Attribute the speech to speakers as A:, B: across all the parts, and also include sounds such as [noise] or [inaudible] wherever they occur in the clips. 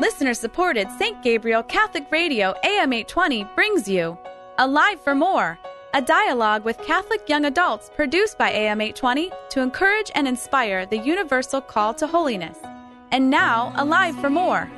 A: Listener supported St. Gabriel Catholic Radio AM 820 brings you Alive for More, a dialogue with Catholic young adults produced by AM 820 to encourage and inspire the universal call to holiness. And now, Alive for More.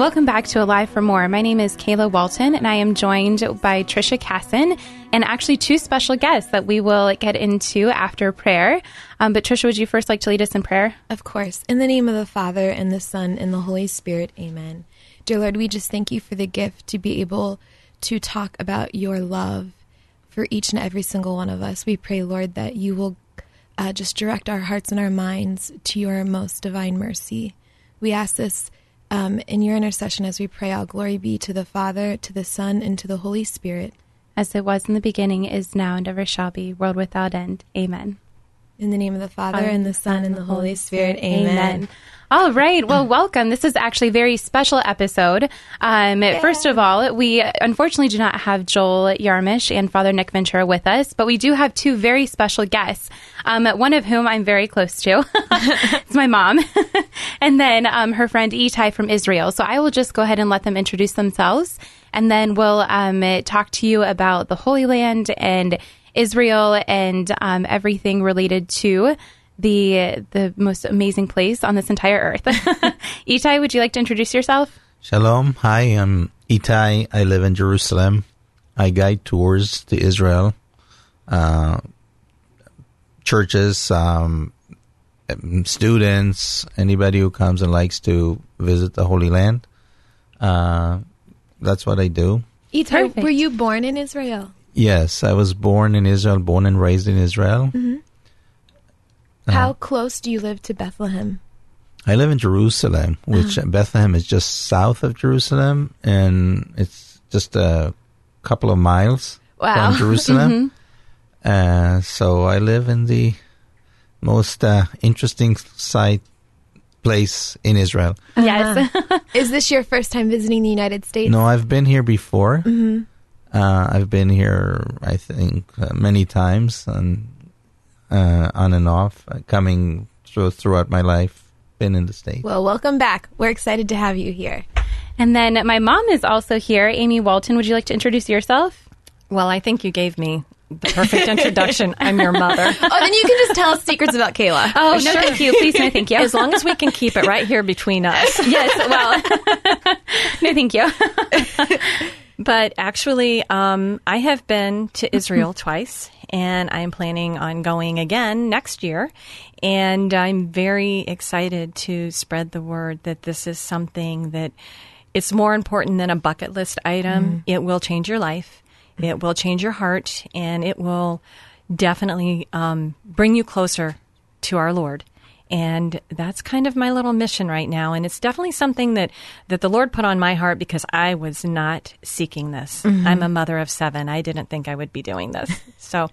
B: Welcome back to Alive for More. My name is Kayla Walton, and I am joined by Trisha Casson and actually two special guests that we will get into after prayer. Um, but Trisha, would you first like to lead us in prayer?
C: Of course. In the name of the Father, and the Son, and the Holy Spirit, amen. Dear Lord, we just thank you for the gift to be able to talk about your love for each and every single one of us. We pray, Lord, that you will uh, just direct our hearts and our minds to your most divine mercy. We ask this um, in your intercession as we pray all glory be to the Father, to the Son, and to the Holy Spirit.
B: As it was in the beginning, is now, and ever shall be, world without end. Amen.
C: In the name of the Father, and the Son, and the Holy Spirit. Amen.
B: Amen. All right. Well, welcome. This is actually a very special episode. Um, First of all, we unfortunately do not have Joel Yarmish and Father Nick Ventura with us, but we do have two very special guests. Um, one of whom I'm very close to. [laughs] it's my mom, [laughs] and then um, her friend Itai from Israel. So I will just go ahead and let them introduce themselves, and then we'll um, talk to you about the Holy Land and Israel and um, everything related to the the most amazing place on this entire earth. [laughs] Itai, would you like to introduce yourself?
D: Shalom. Hi, I'm Itai. I live in Jerusalem. I guide tours to Israel, uh, churches, um, students, anybody who comes and likes to visit the Holy Land. Uh, that's what I do.
C: Itai,
B: Perfect.
C: were you born in Israel?
D: Yes, I was born in Israel, born and raised in Israel.
C: Mm-hmm.
D: Uh-huh.
C: How close do you live to Bethlehem?
D: I live in Jerusalem, which Bethlehem is just south of Jerusalem, and it's just a couple of miles
C: Wow.
D: from Jerusalem. [laughs] Uh, so I live in the most uh, interesting site place in Israel.
B: Yes. [laughs]
C: Is this your first time visiting the United States?
D: No, I've been here before. Uh, I've been here, I think, uh, many times, and uh, on and off, uh, coming through, throughout my life. Been in the state.
C: Well, welcome back. We're excited to have you here.
B: and then my mom is also here. Amy Walton, would you like to introduce yourself?
E: Well, I think you gave me the perfect introduction. I'm your mother. [laughs]
C: Oh, then you can just tell us secrets about Kayla.
B: Oh, no, thank you. Please, no, thank you.
E: As long as we can keep it right here between us. [laughs]
B: yes, well, [laughs] no, thank you.
E: But actually, um, I have been to Israel twice, and I'm planning on going again next year. And I'm very excited to spread the word that this is something that it's more important than a bucket list item. It will change your life, it will change your heart, and it will definitely um, bring you closer to our Lord. And that's kind of my little mission right now. And it's definitely something that, that the Lord put on my heart because I was not seeking this. I'm a mother of seven. I didn't think I would be doing this. [laughs] so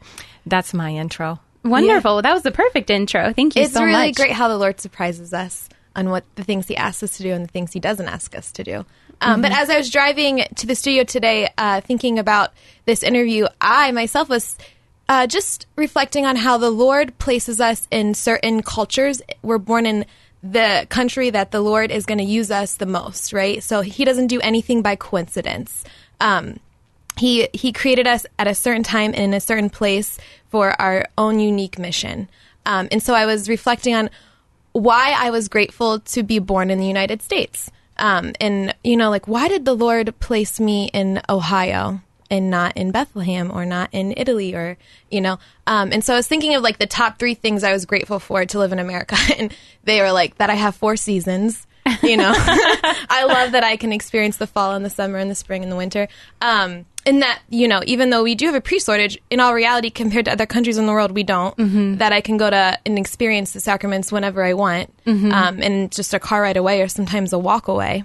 E: that's my intro.
B: Wonderful. That was the perfect intro. Thank you
C: It's
B: so
C: really
B: much.
C: great how the Lord surprises us on what the things He asks us to do and the things He doesn't ask us to do. Um, But as I was driving to the studio today, uh, thinking about this interview, I myself was uh, just reflecting on how the Lord places us in certain cultures. We're born in the country that the Lord is going to use us the most, right? So He doesn't do anything by coincidence. Um, he he created us at a certain time and in a certain place for our own unique mission. Um, and so I was reflecting on why I was grateful to be born in the United States. Um, and you know, like why did the Lord place me in Ohio and not in Bethlehem or not in Italy or you know? Um, and so I was thinking of like the top three things I was grateful for to live in America, [laughs] and they were like that I have four seasons. You know, [laughs] I love that I can experience the fall and the summer and the spring and the winter. Um, and that, you know, even though we do have a pre shortage, in all reality, compared to other countries in the world, we don't. That I can go to and experience the sacraments whenever I want, um, and just a car ride away or sometimes a walk away.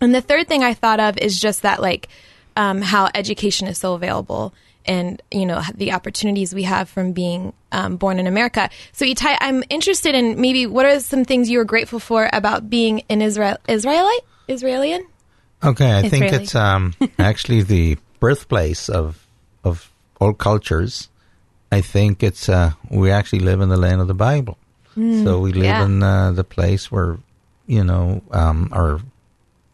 C: And the third thing I thought of is just that, like, um, how education is so available and, you know, the opportunities we have from being um, born in America. So, Itai, I'm interested in maybe what are some things you were grateful for about being an Israel, Israelite? Israelian?
D: Okay, I think it's um, [laughs] actually the birthplace of of all cultures. I think it's uh, we actually live in the land of the Bible, so we live
C: yeah.
D: in uh, the place where you know, um, our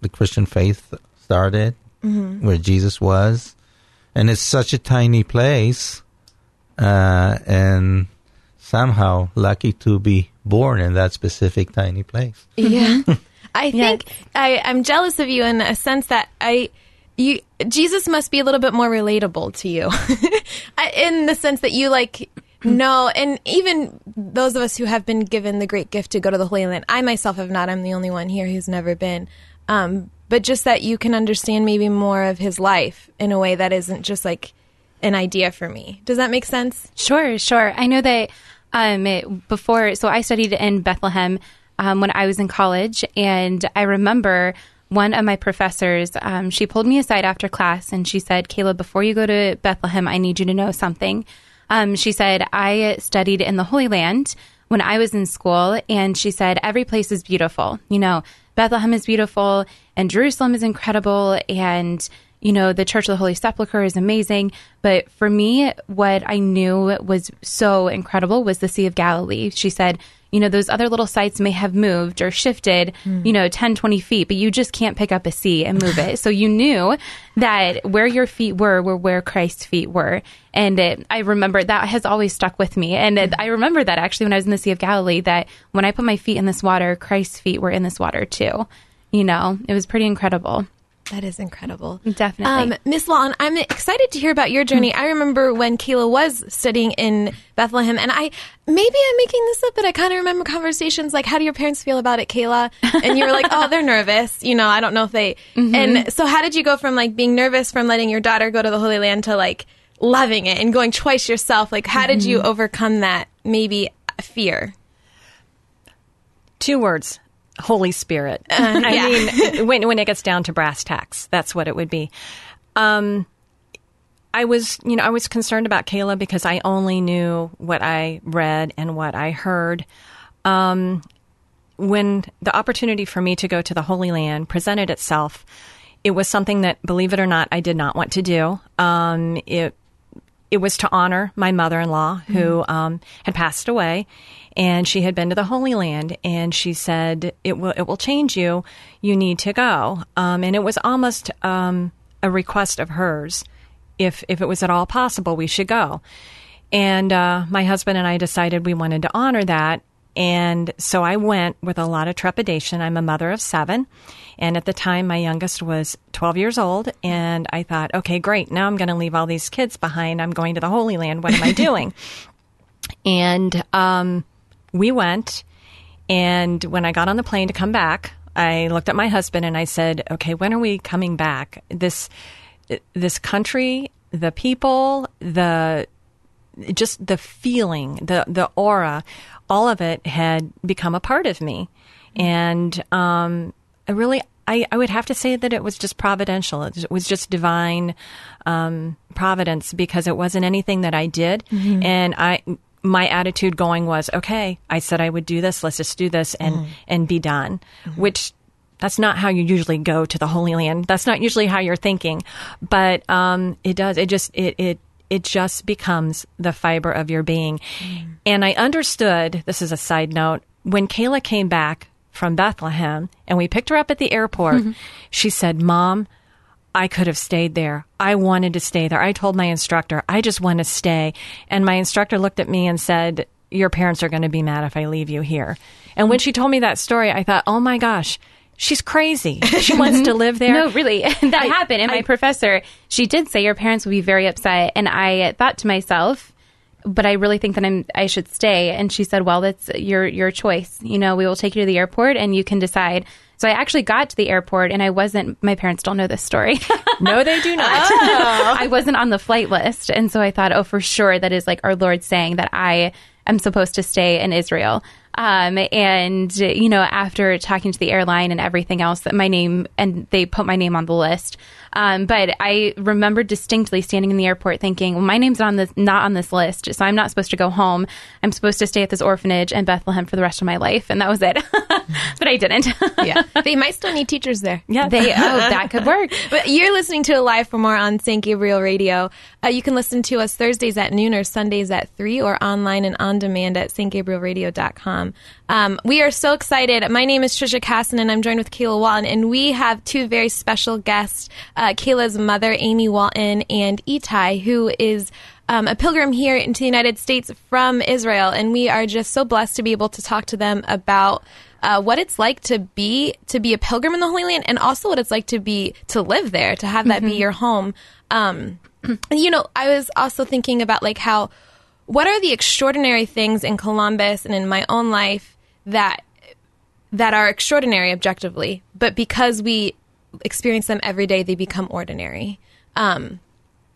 D: the Christian faith started, where Jesus was, and it's such a tiny place, uh, and somehow lucky to be born in that specific tiny place. [laughs]
C: Yeah. I think I, I'm jealous of you in a sense that I, you, Jesus must be a little bit more relatable to you, [laughs] in the sense that you like know, and even those of us who have been given the great gift to go to the Holy Land. I myself have not. I'm the only one here who's never been. Um, but just that you can understand maybe more of his life in a way that isn't just like an idea for me. Does that make sense?
B: Sure, sure. I know that um, it- before, so I studied in Bethlehem um, when I was in college, and I remember one of my professors, um, she pulled me aside after class and she said, Kayla, before you go to Bethlehem, I need you to know something. Um, she said, I studied in the Holy Land when I was in school, and she said, every place is beautiful. You know, Bethlehem is beautiful, and Jerusalem is incredible, and you know, the Church of the Holy Sepulchre is amazing. But for me, what I knew was so incredible was the Sea of Galilee. She said, you know, those other little sites may have moved or shifted, hmm. you know, 10, 20 feet, but you just can't pick up a sea and move it. So you knew that where your feet were, were where Christ's feet were. And it, I remember that has always stuck with me. And it, I remember that actually when I was in the Sea of Galilee, that when I put my feet in this water, Christ's feet were in this water too. You know, it was pretty incredible.
C: That is incredible.
B: Definitely.
C: Um, Miss Walton, I'm excited to hear about your journey. I remember when Kayla was studying in Bethlehem, and I maybe I'm making this up, but I kind of remember conversations like, "How do your parents feel about it, Kayla?" And you were like, "Oh, they're nervous." You know, I don't know if they. [laughs] And so, how did you go from like being nervous from letting your daughter go to the Holy Land to like loving it and going twice yourself? Like, how did you overcome that maybe fear?
E: Two words. Holy Spirit. [laughs]
C: yeah.
E: I mean, [laughs] when when it gets down to brass tacks, that's what it would be. Um, I was, you know, I was concerned about Kayla because I only knew what I read and what I heard. Um, when the opportunity for me to go to the Holy Land presented itself, it was something that, believe it or not, I did not want to do. Um, it it was to honor my mother-in-law who um, had passed away and she had been to the holy land and she said it will it will change you you need to go um, and it was almost um, a request of hers if if it was at all possible we should go and uh, my husband and I decided we wanted to honor that and so I went with a lot of trepidation. I'm a mother of seven. And at the time, my youngest was 12 years old. And I thought, okay, great. Now I'm going to leave all these kids behind. I'm going to the Holy Land. What am I [laughs] doing? and um, we went. And when I got on the plane to come back, I looked at my husband and I said, okay, when are we coming back? This, this country, the people, the just the feeling, the the aura, all of it had become a part of me, and um, I really. I, I would have to say that it was just providential. It was just divine um, providence because it wasn't anything that I did, and I my attitude going was okay. I said I would do this. Let's just do this and mm. and be done. Mm-hmm. Which that's not how you usually go to the Holy Land. That's not usually how you're thinking, but um, it does. It just it it it just becomes the fiber of your being. Mm. And I understood. This is a side note. When Kayla came back from Bethlehem and we picked her up at the airport, mm-hmm. she said, "Mom." I could have stayed there. I wanted to stay there. I told my instructor, I just want to stay. And my instructor looked at me and said, Your parents are going to be mad if I leave you here. And when she told me that story, I thought, Oh my gosh, she's crazy. She wants to live [laughs] there.
B: No, really, [laughs] that happened. And my professor, she did say your parents would be very upset, and I thought to myself, but I really think that I'm I should stay. And she said, well, that's your your choice. You know, we will take you to the airport, and you can decide. So I actually got to the airport, and I wasn't. My parents don't know this story. [laughs]
E: No, they do not. [laughs]
B: I wasn't on the flight list, and so I thought, oh, for sure, that is like our Lord saying that I am supposed to stay in Israel. Um, and you know, after talking to the airline and everything else, that my name and they put my name on the list. Um, but I remember distinctly standing in the airport thinking, well, my name's not on this, not on this list, so I'm not supposed to go home. I'm supposed to stay at this orphanage in Bethlehem for the rest of my life, and that was it. [laughs] but I didn't.
C: Yeah, [laughs] they might still need teachers there.
E: Yeah.
B: they oh, [laughs] that could work.
C: But you're listening to Alive for More on St. Gabriel Radio. Uh, you can listen to us Thursdays at noon or Sundays at 3 or online and on demand at stgabrielradio.com. Um, we are so excited. My name is Trisha Casson, and I'm joined with Kayla Walton, and we have two very special guests uh, Kayla's mother, Amy Walton, and Itai, who is um, a pilgrim here into the United States from Israel. And we are just so blessed to be able to talk to them about. Uh, what it's like to be to be a pilgrim in the Holy Land, and also what it's like to be to live there, to have that be your home. Um, [clears throat] you know, I was also thinking about like how what are the extraordinary things in Columbus and in my own life that that are extraordinary objectively, but because we experience them every day, they become ordinary. Um,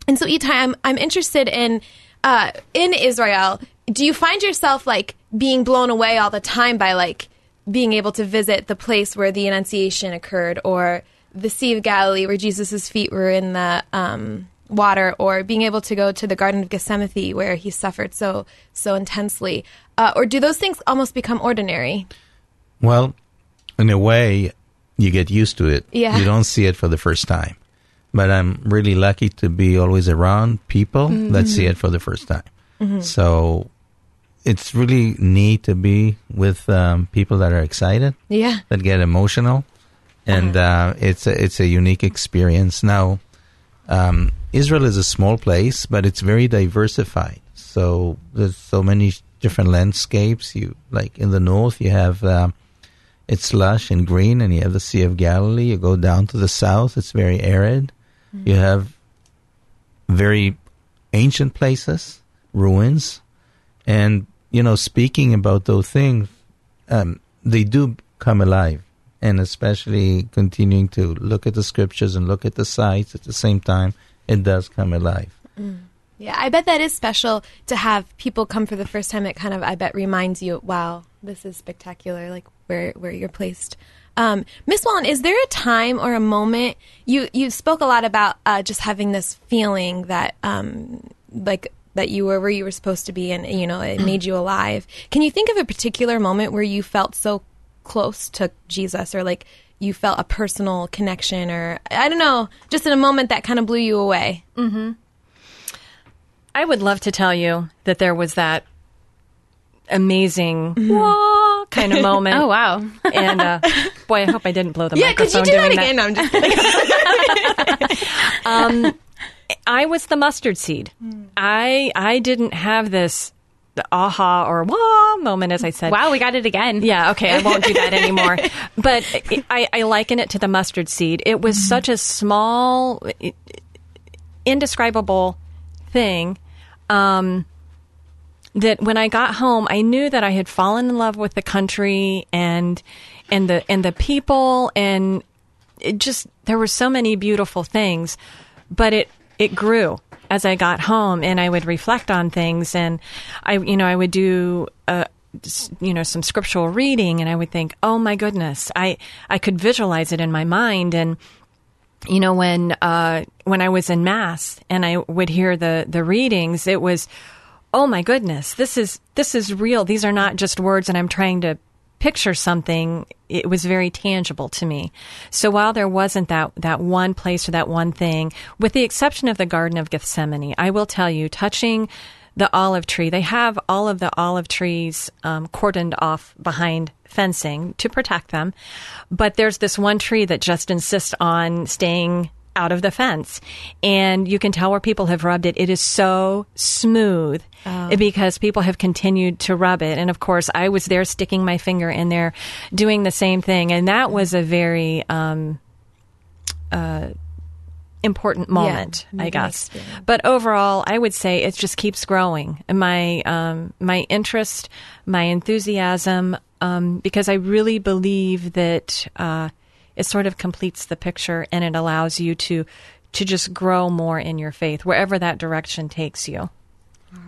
C: and so, Itai, I'm I'm interested in uh, in Israel. Do you find yourself like being blown away all the time by like being able to visit the place where the Annunciation occurred, or the Sea of Galilee where Jesus' feet were in the um, water, or being able to go to the Garden of Gethsemane where he suffered so so intensely, uh, or do those things almost become ordinary?
D: Well, in a way, you get used to it.
C: Yeah.
D: You don't see it for the first time. But I'm really lucky to be always around people that see it for the first time. So it's really neat to be with um, people that are excited,
C: Yeah.
D: that get emotional, and uh, it's a, it's a unique experience. Now, um, Israel is a small place, but it's very diversified. So there's so many different landscapes. You like in the north, you have um, it's lush and green, and you have the Sea of Galilee. You go down to the south, it's very arid. You have very ancient places, ruins, and you know, speaking about those things, um, they do come alive, and especially continuing to look at the scriptures and look at the sites at the same time, it does come alive.
C: Yeah, I bet that is special to have people come for the first time. It kind of, I bet, reminds you, wow, this is spectacular, like where where you're placed. Um, Miss Walton, is there a time or a moment you you spoke a lot about uh, just having this feeling that um, like that you were where you were supposed to be, and you know it made you alive. Can you think of a particular moment where you felt so close to Jesus, or like you felt a personal connection, or I don't know, just in a moment that kind of blew you away? Mm-hmm.
E: I would love to tell you that there was that amazing mm-hmm. wah kind of [laughs] moment.
B: Oh wow. [laughs]
E: And uh, boy, I hope I didn't blow the
C: Yeah, could you
E: microphone
C: do that again? No, I'm just kidding. [laughs]
E: Um, I was the mustard seed. Hmm. I I didn't have this aha or wah moment, as I said.
B: Wow, we got it again.
E: Yeah, okay, I won't do that anymore. [laughs] But I, I liken it to the mustard seed. It was such a small, indescribable thing um, that when I got home, I knew that I had fallen in love with the country and and the and the people, and it just there were so many beautiful things, but it it grew as I got home, and I would reflect on things, and I you know I would do. Uh, s- you know some scriptural reading and i would think oh my goodness i i could visualize it in my mind and you know when uh when i was in mass and i would hear the the readings it was oh my goodness this is this is real these are not just words and i'm trying to picture something it was very tangible to me. So while there wasn't that that one place or that one thing with the exception of the garden of gethsemane i will tell you touching the olive tree they have all of the olive trees um, cordoned off behind fencing to protect them. But there's this one tree that just insists on staying out of the fence. And you can tell where people have rubbed it. It is so smooth because people have continued to rub it. And of course, I was there sticking my finger in there doing the same thing. And that was a very, um, uh, important moment, I guess.
C: experience.
E: But overall, I would say it just keeps growing. My um, my interest, my enthusiasm, um, because I really believe that uh, it sort of completes the picture and it allows you to to just grow more in your faith, wherever that direction takes you.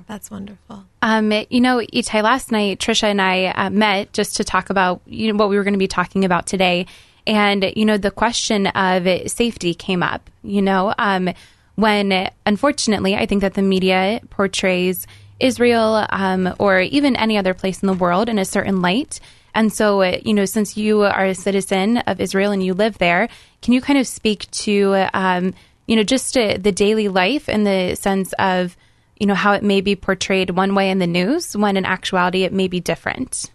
C: That's wonderful.
B: Um, you know, Itai, last night Trisha and I uh, met just to talk about you know what we were going to be talking about today, and you know the question of safety came up. You know, um, when unfortunately I think that the media portrays Israel um, or even any other place in the world in a certain light. And so, uh, you know, since you are a citizen of Israel and you live there, can you kind of speak to, um, you know, just uh, the daily life in the sense of, you know, how it may be portrayed one way in the news when in actuality it may be different?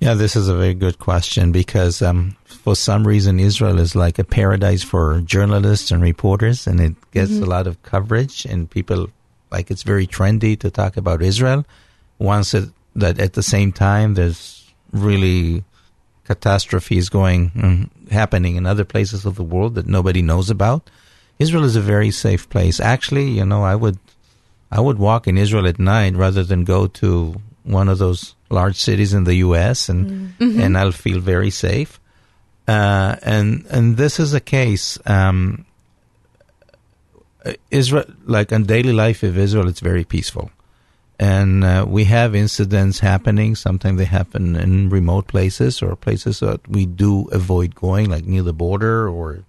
D: Yeah, this is a very good question because um, for some reason Israel is like a paradise for journalists and reporters, and it gets a lot of coverage, and people like it's very trendy to talk about Israel. Once it, that at the same time there's really catastrophes going mm, happening in other places of the world that nobody knows about. Israel is a very safe place. Actually, you know, I would I would walk in Israel at night rather than go to one of those large cities in the U.S. and and I'll feel very safe. Uh, and and this is a case. Um, uh, Israel, like in daily life of Israel, it's very peaceful, and uh, we have incidents happening. Sometimes they happen in remote places or places that we do avoid going, like near the border or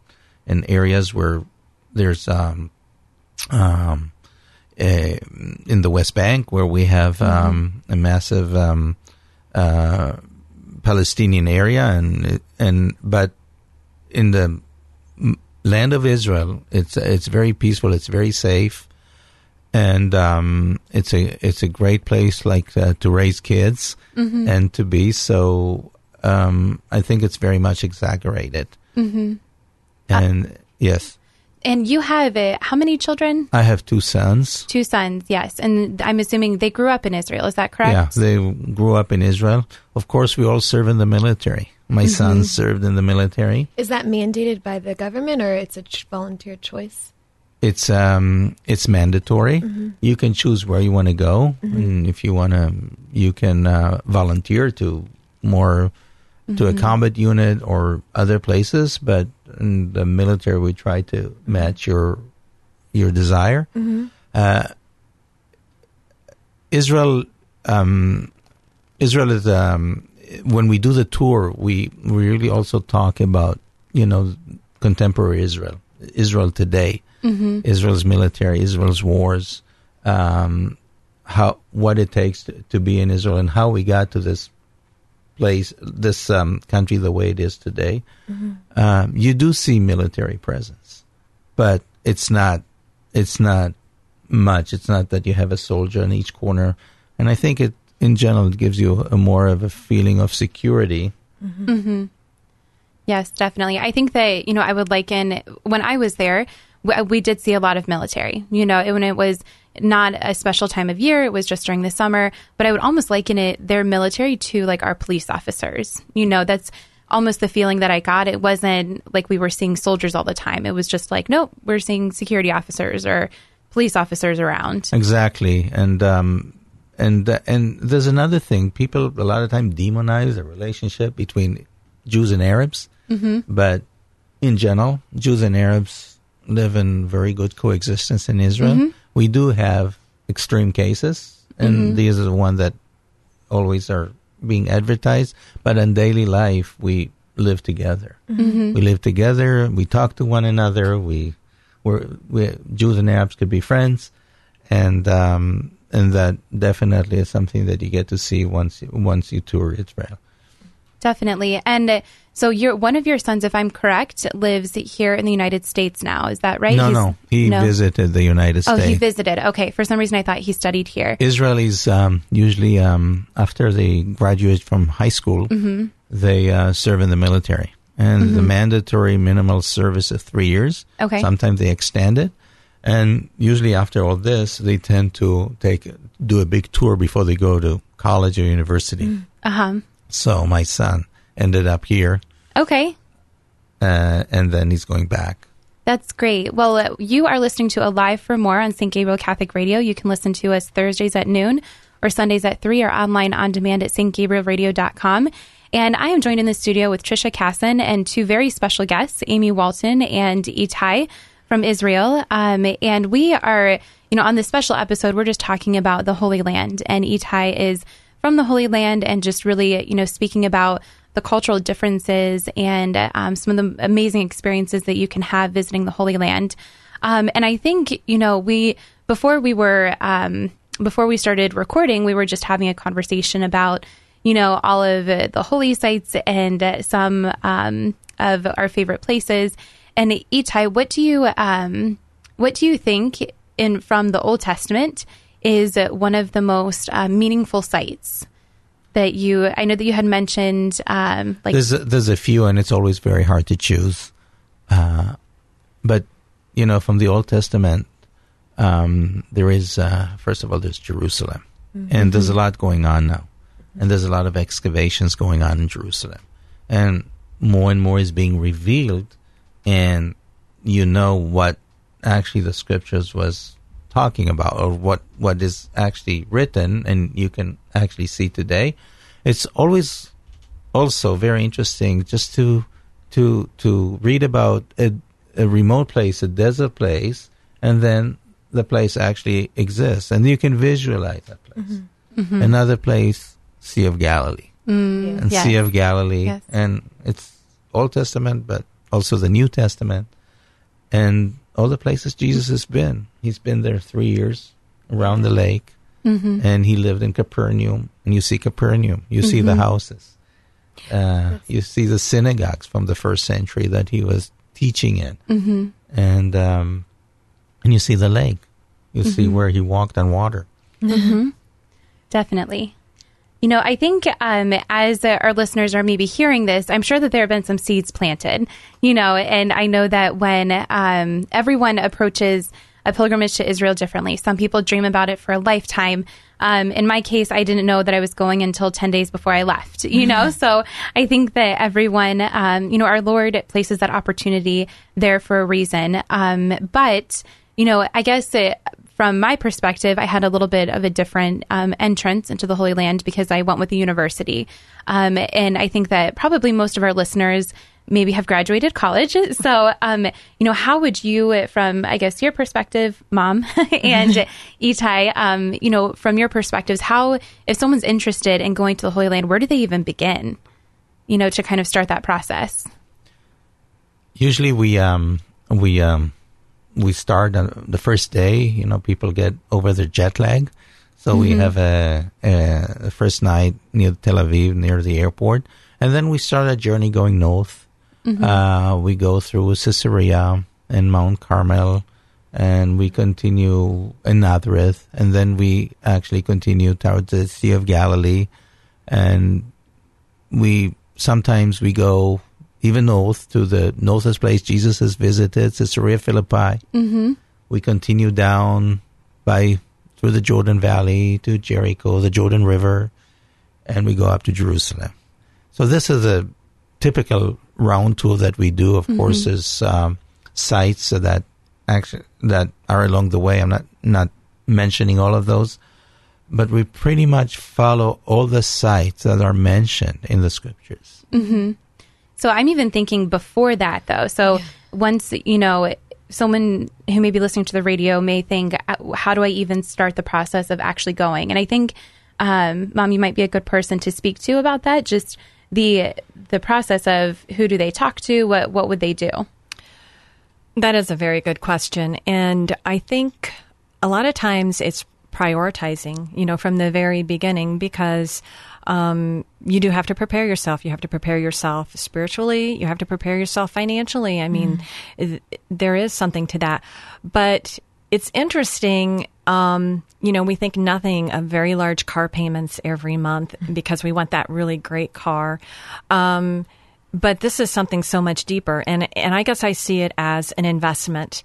D: in areas where there's um, um, uh, in the West Bank where we have um, a massive um, uh, Palestinian area, and and but in the land of Israel, it's it's very peaceful, it's very safe, and um, it's a it's a great place like uh, to raise kids and to be. So um, I think it's very much exaggerated, mm-hmm. and yes.
B: And you have uh, how many children?
D: I have two sons.
B: Two sons, yes. And I'm assuming they grew up in Israel. Is that correct?
D: Yeah, they grew up in Israel. Of course, we all serve in the military. My son served in the military.
C: Is that mandated by the government or it's a ch- volunteer choice?
D: It's um, it's mandatory. You can choose where you want to go, and if you want to, you can uh, volunteer to more to a combat unit or other places. But in the military, we try to match your your desire. Uh, Israel, um, Israel is um, when we do the tour, we we really also talk about you know contemporary Israel, Israel today, Israel's military, Israel's wars, um, how what it takes to, to be in Israel, and how we got to this place, this um, country the way it is today. Um, you do see military presence, but it's not it's not much. It's not that you have a soldier in each corner, and I think it in general it gives you a more of a feeling of security.
B: Yes, definitely. I think that, you know, I would liken when I was there, we, we did see a lot of military. You know, it, when it was not a special time of year, it was just during the summer, but I would almost liken it, their military to like our police officers. You know, that's almost the feeling that I got. It wasn't like we were seeing soldiers all the time. It was just like, nope, we're seeing security officers or police officers around.
D: Exactly, and um, and uh, and there's another thing. People a lot of time demonize the relationship between Jews and Arabs, mm-hmm. but in general, Jews and Arabs live in very good coexistence in Israel. We do have extreme cases, and these are the ones that always are being advertised. But in daily life, we live together. We live together. We talk to one another. We, we're, we Jews and Arabs could be friends, and um, and that definitely is something that you get to see once you, once you tour Israel.
B: Definitely. And uh, so you're one of your sons, if I'm correct, lives here in the United States now. Is that right?
D: No,
B: He's-
D: no, he
B: no?
D: visited the United States.
B: Oh, he visited. Okay. For some reason, I thought he studied here.
D: Israelis um, usually um, after they graduate from high school,
B: Mm-hmm.
D: they uh, serve in the military, and the mandatory minimal service of three years.
B: Okay.
D: Sometimes they extend it, and usually after all this, they tend to take do a big tour before they go to college or university.
B: Uh huh.
D: So my son ended up here,
B: Okay.
D: uh, and then he's going back.
B: That's great. Well, uh, you are listening to Alive for More on St. Gabriel Catholic Radio. You can listen to us Thursdays at noon or Sundays at 3 or online on demand at stgabrielradio.com. And I am joined in the studio with Trisha Casson and two very special guests, Amy Walton and Itai from Israel. Um, and we are, you know, on this special episode, we're just talking about the Holy Land. And Itai is from the Holy Land and just really, you know, speaking about the cultural differences and um, some of the amazing experiences that you can have visiting the Holy Land. Um, and I think, you know, we, before we were, um, before we started recording, we were just having a conversation about, you know, all of the holy sites and some um, of our favorite places. And Itai, what do you, um, what do you think in from the Old Testament is one of the most uh, meaningful sites? That you? I know that you had mentioned um, like
D: there's a, there's a few, and it's always very hard to choose. Uh, but you know, from the Old Testament, um, there is uh, first of all there's Jerusalem, and there's a lot going on now, and there's a lot of excavations going on in Jerusalem, and more and more is being revealed, and you know what actually the scriptures was talking about, or what what is actually written, and you can actually see today. It's always also very interesting just to to to read about a, a remote place, a desert place, and then the place actually exists, and you can visualize that place. Mm-hmm. Mm-hmm. Another place, Sea of Galilee, mm. and
B: Yes.
D: Sea of Galilee,
B: Yes.
D: and it's Old Testament, but also the New Testament, and all the places Jesus has been. He's been there three years around the lake, and he lived in Capernaum. And you see Capernaum, you see the houses, uh, you see the synagogues from the first century that he was teaching in, mm-hmm. and um, and you see the lake. You see where he walked on water.
B: Definitely. You know, I think um, as uh, our listeners are maybe hearing this, I'm sure that there have been some seeds planted, you know, and I know that when um, everyone approaches a pilgrimage to Israel differently, some people dream about it for a lifetime. Um, in my case, I didn't know that I was going until 10 days before I left, [laughs] you know, [laughs] so I think that everyone, um, you know, our Lord places that opportunity there for a reason. Um, but, you know, I guess it, from my perspective, I had a little bit of a different um, entrance into the Holy Land because I went with the university. Um, and I think that probably most of our listeners maybe have graduated college. [laughs] So, um, you know, how would you, from, I guess, your perspective, mom [laughs] and [laughs] Itai, um, you know, from your perspectives, how, if someone's interested in going to the Holy Land, where do they even begin, you know, to kind of start that process?
D: Usually, we um we um we start on the first day. You know, people get over their jet lag, so we have a, a, a first night near Tel Aviv, near the airport, and then we start a journey going north. Uh, we go through Caesarea and Mount Carmel, and we continue in Nazareth, and then we actually continue towards the Sea of Galilee, and we sometimes we go even north to the northest place Jesus has visited, Caesarea Philippi. Mm-hmm. We continue down by through the Jordan Valley to Jericho, the Jordan River, and we go up to Jerusalem. So this is a typical round tour that we do. Of course, is um, sites that actually that are along the way. I'm not not mentioning all of those, but we pretty much follow all the sites that are mentioned in the scriptures.
B: So I'm even thinking before that, though. So once, you know, someone who may be listening to the radio may think, uh, how do I even start the process of actually going? And I think, um, Mom, you might be a good person to speak to about that. Just the the process of who do they talk to? What what would they do?
E: That is a very good question. And I think a lot of times it's prioritizing, you know, from the very beginning because um, you do have to prepare yourself. You have to prepare yourself spiritually. You have to prepare yourself financially. I mean, th- there is something to that. But it's interesting. Um, you know, we think nothing of very large car payments every month [laughs] because we want that really great car. Um, but this is something so much deeper and and I guess I see it as an investment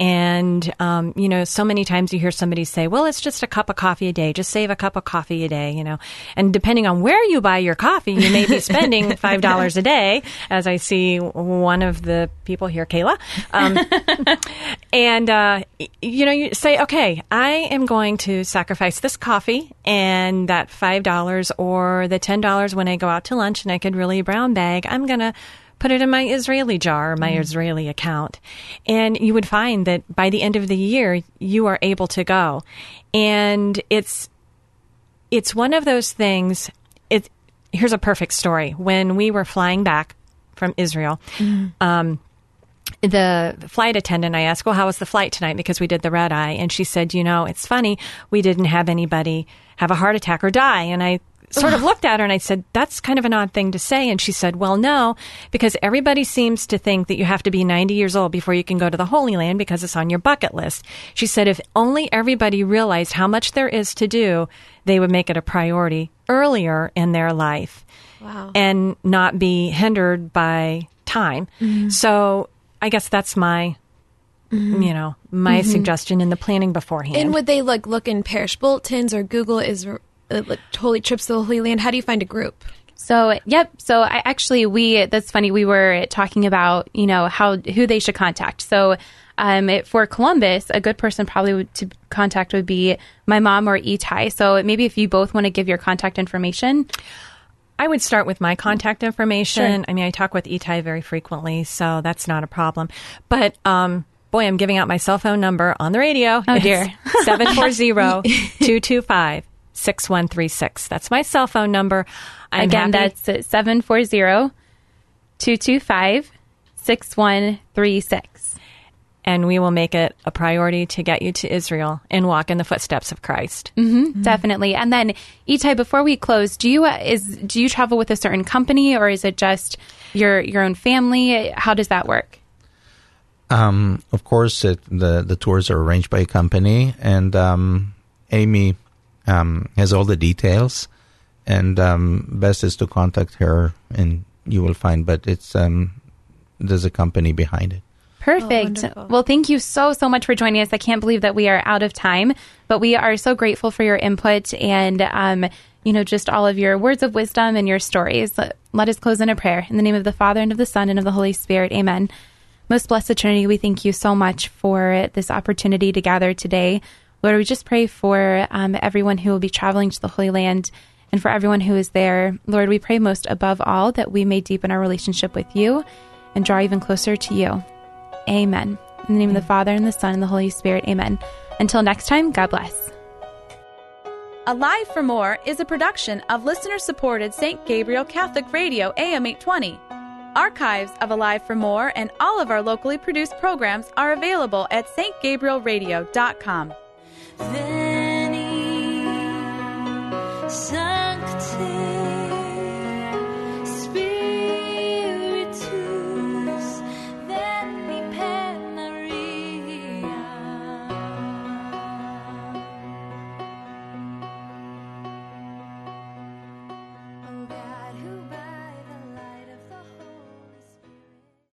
E: and um, you know so many times you hear somebody say well it's just a cup of coffee a day. Just save a cup of coffee a day you know. And depending on where you buy your coffee you may be [laughs] spending five dollars a day as I see one of the people here Kayla. Um, [laughs] and uh, you know you say okay I am going to sacrifice this coffee and that five dollars or the ten dollars when I go out to lunch and I could really brown bag. I'm gonna put it in my Israeli jar, my Israeli account. And you would find that by the end of the year, you are able to go. And it's, it's one of those things. It, here's a perfect story. When we were flying back from Israel, um, the flight attendant, I asked, well, how was the flight tonight? Because we did the red eye. And she said, you know, it's funny. We didn't have anybody have a heart attack or die. And I sort of looked at her and I said, that's kind of an odd thing to say. And she said, well, no, because everybody seems to think that you have to be 90 years old before you can go to the Holy Land because it's on your bucket list. She said, if only everybody realized how much there is to do, they would make it a priority earlier in their life
C: Wow.
E: and not be hindered by time. Mm-hmm. So I guess that's my, mm-hmm. you know, my mm-hmm. suggestion in the planning beforehand.
C: And would they like look in parish bulletins or Google is uh, like Holy Trips to the Holy Land? How do you find a group?
B: So, yep. So, I actually we that's funny. We were talking about you know how who they should contact. So, um, it, for Columbus, a good person probably would, to contact would be my mom or Itai. So maybe if you both want to give your contact information.
E: I would start with my contact information.
B: Sure.
E: I mean, I talk with Itai very frequently, so that's not a problem. But um, boy, I'm giving out my cell phone number on the radio.
B: Oh, dear. [laughs]
E: 740-225-6136. That's my cell phone number. I'm
B: Again,
E: happy-
B: that's 740 225 6136.
E: and we will make it a priority to get you to Israel and walk in the footsteps of Christ.
B: Definitely. And then Itai, before we close, do you uh, is do you travel with a certain company or is it just your your own family? How does that work?
D: Um, of course, it, the the tours are arranged by a company, and um, Amy um, has all the details. And um, best is to contact her, and you will find. But it's um, there's a company behind it.
B: Perfect.
C: wonderful.
B: well, thank you so, so much for joining us. I can't believe that we are out of time, but we are so grateful for your input and, um, you know, just all of your words of wisdom and your stories. Let, let us close in a prayer. In the name of the Father and of the Son and of the Holy Spirit. Amen. Most blessed Trinity, we thank you so much for this opportunity to gather today. Lord, we just pray for um, everyone who will be traveling to the Holy Land and for everyone who is there. Lord, we pray most above all that we may deepen our relationship with you and draw even closer to you. Amen. In the name of the Father, and the Son, and the Holy Spirit. Amen. Until next time, God bless.
A: Alive for More is a production of listener supported St. Gabriel Catholic Radio AM 820. Archives of Alive for More and all of our locally produced programs are available at stgabrielradio.com.
F: Veni,